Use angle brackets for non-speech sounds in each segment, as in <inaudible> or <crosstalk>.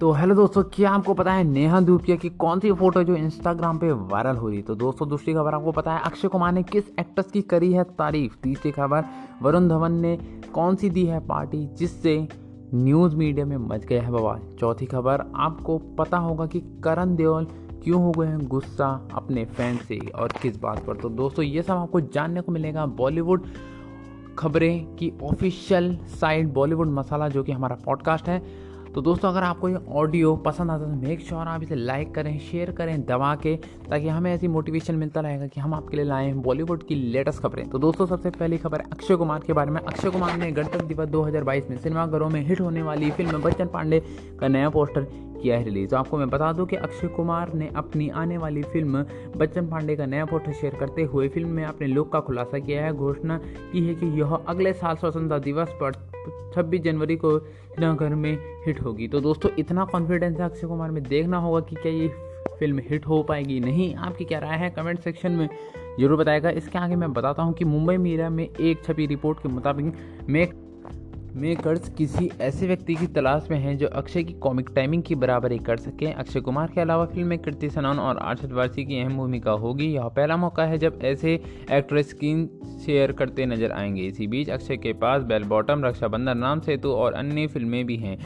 तो हेलो दोस्तों, क्या आपको पता है नेहा धूपिया की कौन सी फ़ोटो जो इंस्टाग्राम पे वायरल हो रही तो दोस्तों, दूसरी खबर आपको पता है, अक्षय कुमार ने किस एक्ट्रेस की करी है तारीफ़? तीसरी खबर, वरुण धवन ने कौन सी दी है पार्टी जिससे न्यूज़ मीडिया में मच गया है बवाल? चौथी खबर, आपको पता होगा कि करण देओल क्यों हो गए हैं गुस्सा अपने फ़ैन से और किस बात पर? तो दोस्तों, ये सब आपको जानने को मिलेगा बॉलीवुड खबरें की ऑफिशियल साइट बॉलीवुड मसाला जो कि हमारा पॉडकास्ट है। तो दोस्तों, अगर आपको ये ऑडियो पसंद आता है तो मेक श्योर आप इसे लाइक करें शेयर करें, दबा के, ताकि हमें ऐसी मोटिवेशन मिलता रहेगा कि हम आपके लिए लाएँ बॉलीवुड की लेटेस्ट खबरें। तो दोस्तों, सबसे पहली खबर अक्षय कुमार के बारे में। अक्षय कुमार ने गणतंत्र दिवस 2022 में सिनेमाघरों में हिट होने वाली फ़िल्म बच्चन पांडे का नया पोस्टर किया है रिलीज़ तो आपको मैं बता दूँ कि अक्षय कुमार ने अपनी आने वाली फ़िल्म बच्चन पांडे का नया पोस्टर शेयर करते हुए फ़िल्म में अपने लुक का खुलासा किया है। घोषणा की है कि यह अगले साल स्वतंत्रता दिवस पर 26 जनवरी को घर में हिट होगी। तो दोस्तों, इतना कॉन्फिडेंस है अक्षय कुमार में। देखना होगा कि क्या ये फ़िल्म हिट हो पाएगी। नहीं, आपकी क्या राय है? कमेंट सेक्शन में ज़रूर बताएगा। इसके आगे मैं बताता हूँ कि मुंबई मीरा में एक छपी रिपोर्ट के मुताबिक मेक मेकर्स किसी ऐसे व्यक्ति की तलाश में हैं जो अक्षय की कॉमिक टाइमिंग की बराबरी कर सकें। अक्षय कुमार के अलावा फ़िल्म में कृति सनन और आर्शद वारसी की अहम भूमिका होगी। यह पहला मौका है जब ऐसे एक्ट्रेस स्क्रीन शेयर करते नज़र आएँगे। इसी बीच अक्षय के पास बेल बॉटम रक्षाबंधन, राम सेतु और अन्य फ़िल्में भी हैं।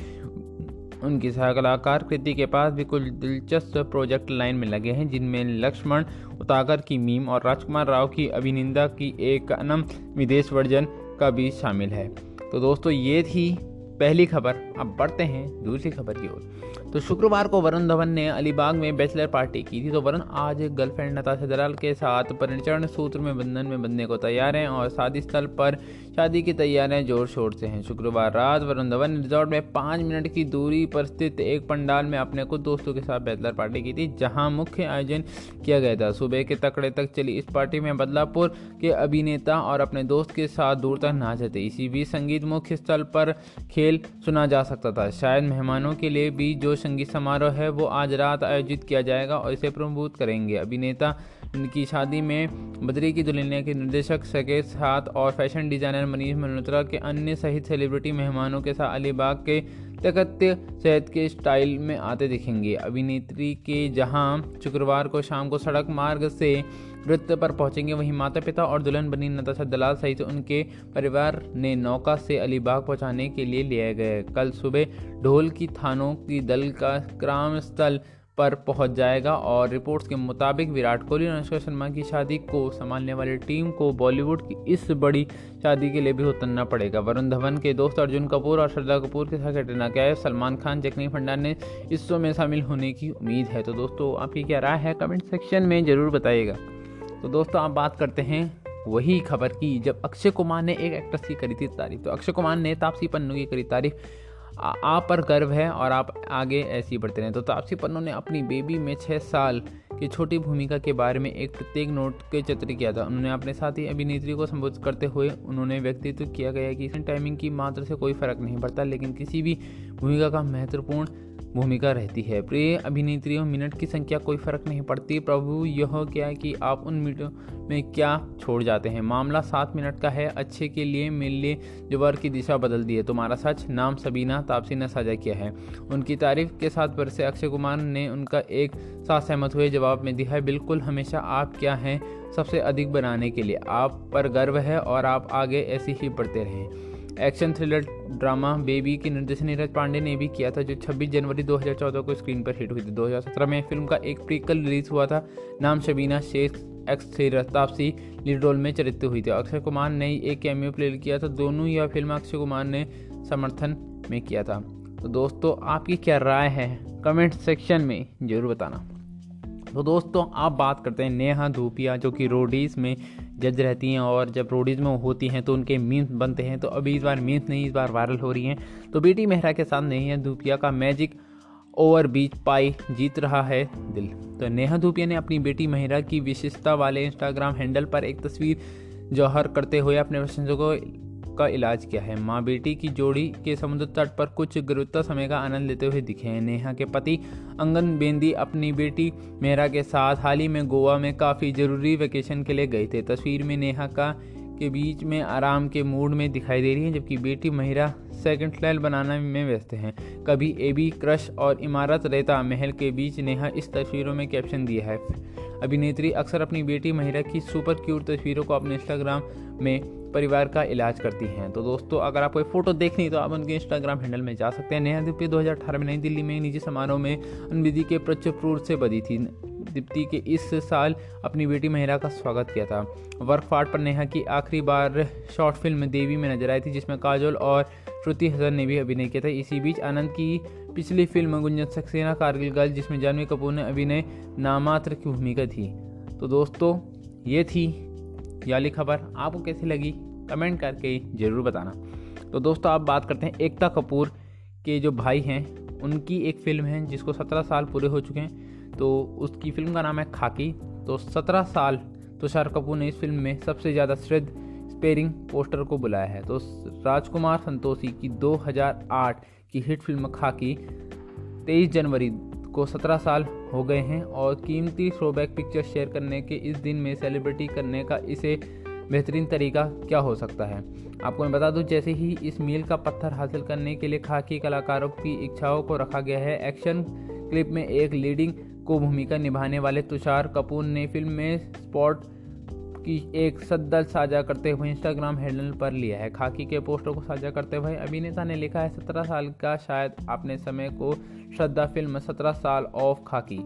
उनकी सह कलाकार कृति के पास भी कुछ दिलचस्प प्रोजेक्ट लाइन में लगे हैं, जिनमें लक्ष्मण उतागर की मीम और राजकुमार राव की अभिनिंदा की एक अनम विदेश वर्जन का भी शामिल है। तो दोस्तों, ये थी पहली खबर। अब बढ़ते हैं दूसरी खबर की ओर। तो शुक्रवार को वरुण धवन ने अलीबाग में बैचलर पार्टी की थी तो वरुण आज गर्लफ्रेंड नताशा दलाल के साथ परिचरण सूत्र में बंधन में बंधने को तैयार हैं और शादी स्थल पर शादी की तैयारियाँ ज़ोर शोर से हैं। शुक्रवार रात वरुण धवन रिजॉर्ट में पाँच मिनट की दूरी पर स्थित एक पंडाल में अपने कुछ दोस्तों के साथ बैचलर पार्टी की थी, जहाँ मुख्य आयोजन किया गया था। सुबह के तकड़े तक चली इस पार्टी में बदलापुर के अभिनेता और अपने दोस्त के साथ दूर तक नाचे थे इसी बीच संगीत मुख्य स्थल पर खेल सुना जा सकता था। शायद मेहमानों के लिए भी जो संगीत समारोह है, वो आज रात आयोजित किया जाएगा और इसे प्रमोद करेंगे। अभिनेता की शादी में बद्री की दुल्हनिया के निर्देशक सके साथ और फ़ैशन डिज़ाइनर मनीष मल्होत्रा के अन्य सहित सेलिब्रिटी मेहमानों के साथ अलीबाग के तकत्य सेहत के स्टाइल में आते दिखेंगे। अभिनेत्री के जहाँ शुक्रवार को शाम को सड़क मार्ग से वृत्त पर पहुँचेंगे, वहीं माता पिता और दुल्हन बनी नताशा दलाल सहित उनके परिवार ने नौका से अलीबाग पहुँचाने के लिए लिया गए कल सुबह ढोल की थानों की दल का ग्राम स्थल पर पहुँच जाएगा और रिपोर्ट्स के मुताबिक विराट कोहली और अनुष्का शर्मा की शादी को संभालने वाली टीम को बॉलीवुड की इस बड़ी शादी के लिए भी उतरना पड़ेगा। वरुण धवन के दोस्त अर्जुन कपूर और श्रद्धा कपूर के साथ कैटरीना कैफ, सलमान खान जैकनी फंडा ने इस शो में शामिल होने की उम्मीद है। तो दोस्तों, आपकी क्या राय है? कमेंट सेक्शन में ज़रूर बताइएगा। तो दोस्तों, आप बात करते हैं वही खबर की, जब अक्षय कुमार ने एक एक्ट्रेस की करी थी तारीफ़ तो अक्षय कुमार ने तापसी पन्नू की करी तारीफ़ आप पर गर्व है और आप आगे ऐसे ही बढ़ते रहें। तो तापसी पन्नू ने अपनी बेबी में छः साल की छोटी भूमिका के बारे में एक प्रत्येक नोट के चित्र किया था। उन्होंने अपने साथी अभिनेत्री को संबोधित करते हुए उन्होंने व्यक्तित्व किया गया कि टाइमिंग की मात्रा से कोई फ़र्क नहीं पड़ता, लेकिन किसी भी भूमिका का महत्वपूर्ण भूमिका रहती है। प्रिय अभिनेत्रियों, मिनट की संख्या कोई फ़र्क नहीं पड़ती। प्रभु, यह क्या कि आप उन मिनटों में क्या छोड़ जाते हैं? मामला सात मिनट का है। अच्छे के लिए मिलने जबर की दिशा बदल दी है। तुम्हारा सच नाम सबीना तापसी ने साझा किया है। उनकी तारीफ़ के साथ बरसे अक्षय कुमार ने उनका एक साथ सहमत हुए। जवाब में दिया है, बिल्कुल हमेशा आप क्या हैं सबसे अधिक बनाने के लिए। आप पर गर्व है और आप आगे ऐसे ही बढ़ते रहें। एक्शन थ्रिलर ड्रामा बेबी के निर्देशन नीरज पांडे ने भी किया था, जो 26 जनवरी 2014 को स्क्रीन पर हिट हुई थी। 2017 में फ़िल्म का एक प्रीकल रिलीज़ हुआ था, नाम शबीना शेख एक्स थ्रिलर तापसी लीड रोल में चरित्र हुई थी। अक्षय कुमार ने एक कैमियो प्ले किया था, दोनों यह फ़िल्म अक्षय कुमार ने समर्थन में किया था। तो दोस्तों, आपकी क्या राय है? कमेंट सेक्शन में ज़रूर बताना। तो दोस्तों, आप बात करते हैं नेहा धूपिया, जो कि रोडीज़ में जज रहती हैं और जब रोडीज़ में होती हैं तो उनके मीम्स बनते हैं। तो अभी इस बार मीम्स नहीं, इस बार वायरल हो रही हैं। तो बेटी मेहरा के साथ नहीं है धूपिया का मैजिक ओवर बीच पाई जीत रहा है दिल। तो नेहा धूपिया ने अपनी बेटी मेहरा की विशेषता वाले इंस्टाग्राम हैंडल पर एक तस्वीर जौहर करते हुए अपने प्रशंसकों को का इलाज किया है। माँ बेटी की जोड़ी के समुद्र तट पर कुछ गुरुत्व समय का आनंद लेते हुए दिखे हैं। नेहा के पति अंगन बेंदी अपनी बेटी मेहरा के साथ हाल ही में गोवा में काफ़ी ज़रूरी वेकेशन के लिए गए थे। तस्वीर में नेहा का के बीच में आराम के मूड में दिखाई दे रही है, जबकि बेटी महिरा सेकंड फ्लैट बनाने में व्यस्त हैं। कभी ए बी क्रश और इमारत रेता महल के बीच नेहा इस तस्वीरों में कैप्शन दिया है। अभिनेत्री अक्सर अपनी बेटी महिरा की सुपर क्यूट तस्वीरों को अपने इंस्टाग्राम में परिवार का इलाज करती हैं। तो दोस्तों, अगर आपको ये फ़ोटो देखनी तो आप उनके इंस्टाग्राम हैंडल में जा सकते हैं। नेहा दीप्ति 2018 में नई दिल्ली में निजी समारोह में अनविधि के प्रचुर से बदी थी। दीप्ति के इस साल अपनी बेटी महिरा का स्वागत किया था। वर्क फाट पर नेहा की आखिरी बार शॉर्ट फ़िल्म देवी में नज़र आई थी, जिसमें काजोल और श्रुति हसन ने भी अभिनय किया था। इसी बीच आनंद की पिछली फ़िल्म गुंजन सक्सेना कारगिल गर्ल जिसमें जानवी कपूर ने अभिनय नामात्र की भूमिका थी। तो दोस्तों, ये थी याली खबर। आपको कैसी लगी? कमेंट करके ज़रूर बताना। तो दोस्तों, आप बात करते हैं एकता कपूर के जो भाई हैं, उनकी एक फ़िल्म है, जिसको सत्रह साल पूरे हो चुके हैं। तो उसकी फ़िल्म का नाम है खाकी। तो सत्रह साल तुषार कपूर ने इस फ़िल्म में सबसे ज़्यादा श्रद्ध स्पेरिंग पोस्टर को बुलाया है। तो राजकुमार संतोषी की 2008 की हिट फ़िल्म खाकी 23 जनवरी को 17 साल हो गए हैं और कीमती थ्रोबैक पिक्चर शेयर करने के इस दिन में सेलिब्रिटी करने का इसे बेहतरीन तरीका क्या हो सकता है? आपको मैं बता दूँ, जैसे ही इस मील का पत्थर हासिल करने के लिए खाकी कलाकारों की इच्छाओं को रखा गया है, एक्शन क्लिप में एक लीडिंग को भूमिका निभाने वाले तुषार कपूर ने फ़िल्म में स्पॉट की एक सद्दल साझा करते हुए इंस्टाग्राम हैंडल पर लिया है। खाकी के पोस्टों को साझा करते हुए अभिनेता ने लिखा है, सत्रह साल का शायद अपने समय को श्रद्धा फ़िल्म सत्रह साल ऑफ़ खाकी।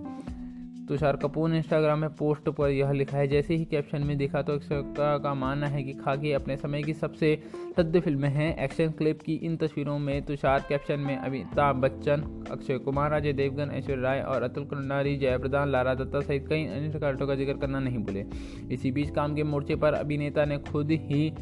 तुषार कपूर ने इंस्टाग्राम में पोस्ट पर यह लिखा है, जैसे ही कैप्शन में देखा तो का मानना है कि खाकी अपने समय की सबसे सद्य फ़िल्में हैं। एक्शन क्लिप की इन तस्वीरों में तुषार कैप्शन में अमिताभ बच्चन, अक्षय कुमार, अजय देवगन, ऐश्वर्य राय और अतुल कुंडारी जयप्रदान लारा दत्ता सहित कई अन्य कार्टों का ज़िक्र करना नहीं भूले। इसी बीच काम के मोर्चे पर अभिनेता ने खुद ही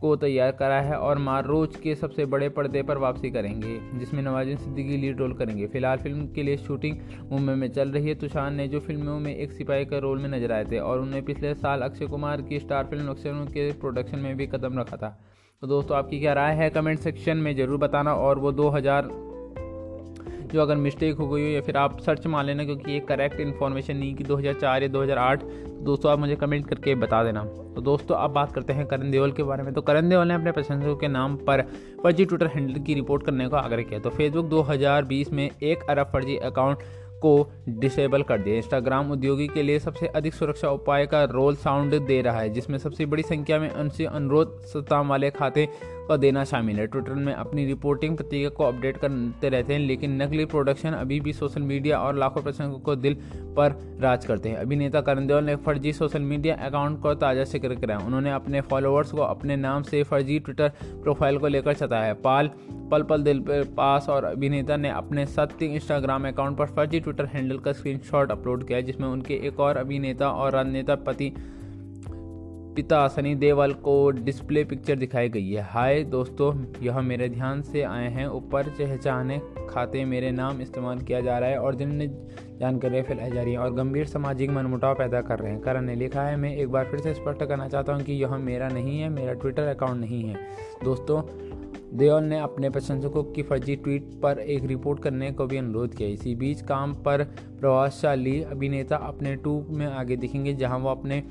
को तैयार करा है और मारोच के सबसे बड़े पर्दे पर वापसी करेंगे, जिसमें नवाजुद्दीन सिद्दीकी लीड रोल करेंगे। फ़िलहाल फ़िल्म के लिए शूटिंग मुंबई में चल रही है। तुषार ने जो फ़िल्मों में एक सिपाही के रोल में नज़र आए थे और उन्हें पिछले साल अक्षय कुमार की स्टार फ़िल्म अक्षर के प्रोडक्शन में भी कदम रखा था। तो दोस्तों, आपकी क्या राय है? कमेंट सेक्शन में ज़रूर बताना और वो दो हज़ार जो अगर मिस्टेक हो गई हो या फिर आप सर्च मार लेना क्योंकि ये करेक्ट इन्फॉर्मेशन नहीं कि 2004 या 2008 तो दोस्तों, आप मुझे कमेंट करके बता देना। तो दोस्तों, अब बात करते हैं करण देओल के बारे में। तो करण देओल ने अपने प्रशंसकों के नाम पर फर्जी ट्विटर हैंडल की रिपोर्ट करने का आग्रह किया। तो फेसबुक 2020 में एक अरब फर्जी अकाउंट को डिसेबल कर दिया। इंस्टाग्राम उद्योगी के लिए सबसे अधिक सुरक्षा उपाय का रोल साउंड दे रहा है, जिसमें सबसे बड़ी संख्या में उनसे अनुरोध सत्ता वाले खाते का देना शामिल है। ट्विटर में अपनी रिपोर्टिंग पत्रिका को अपडेट करते रहते हैं, लेकिन नकली प्रोडक्शन अभी भी सोशल मीडिया और लाखों प्रशंसकों को दिल पर राज करते हैं। अभिनेता करण देओल ने फर्जी सोशल मीडिया अकाउंट को ताज़ा ज़िक्र कराया। उन्होंने अपने फॉलोअर्स को अपने नाम से फर्जी ट्विटर प्रोफ़ाइल को लेकर चताया है। पाल, पल पल दिल पर पास और अभिनेता ने अपने सत्य इंस्टाग्राम अकाउंट पर फर्जी ट्विटर हैंडल का स्क्रीनशॉट अपलोड किया, जिसमें उनके एक और अभिनेता और राजनेता पति पिता सनी देवल को डिस्प्ले पिक्चर दिखाई गई है। हाय दोस्तों, यह मेरे ध्यान से आए हैं। ऊपर चहचाने खाते मेरे नाम इस्तेमाल किया जा रहा है और जिनने जानकारियाँ फैलाई जा रही हैं और गंभीर सामाजिक मनमुटाव पैदा कर रहे हैं। करण ने लिखा है, मैं एक बार फिर से स्पष्ट करना चाहता हूँ कि यह मेरा नहीं है, मेरा ट्विटर अकाउंट नहीं है। दोस्तों, देओल ने अपने प्रशंसकों की फर्जी ट्वीट पर एक रिपोर्ट करने को भी अनुरोध किया। इसी बीच काम पर प्रभावशाली अभिनेता अपने टूक में आगे दिखेंगे, जहाँ वो अपने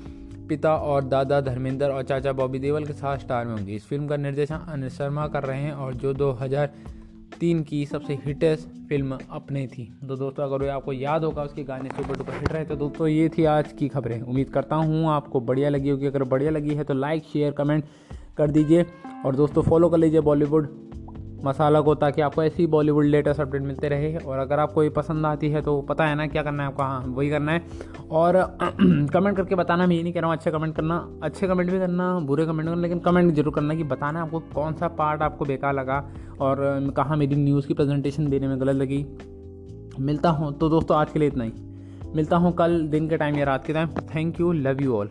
पिता और दादा धर्मेंद्र और चाचा बॉबी देवल के साथ स्टार में होंगे। इस फ़िल्म का निर्देशन अनिल शर्मा कर रहे हैं और जो 2003 की सबसे हिटेस्ट फ़िल्म अपने थी। तो दोस्तों, अगर आपको याद होगा, उसके गाने सुपर डुपर हिट रहे तो दोस्तों, ये थी आज की खबरें। उम्मीद करता हूँ आपको बढ़िया लगी होगी। अगर बढ़िया लगी है तो लाइक शेयर कमेंट कर दीजिए। और दोस्तों फॉलो कर लीजिए बॉलीवुड मसाला को ताकि आपको ऐसी बॉलीवुड लेटेस्ट अपडेट मिलते रहे और अगर आपको ये पसंद आती है तो पता है ना क्या करना है आपको। हाँ वही करना है। और <clears throat> कमेंट करके बताना, मैं ये नहीं कह रहा हूँ अच्छे कमेंट करना। अच्छे कमेंट भी करना, बुरे कमेंट करना, लेकिन कमेंट ज़रूर करना कि बताना आपको कौन सा पार्ट आपको बेकार लगा और कहाँ मेरी न्यूज़ की प्रेजेंटेशन देने में गलत लगी। मिलता हूँ। तो दोस्तों, आज के लिए इतना ही। मिलता हूँ कल दिन के टाइम या रात के time thank you love you all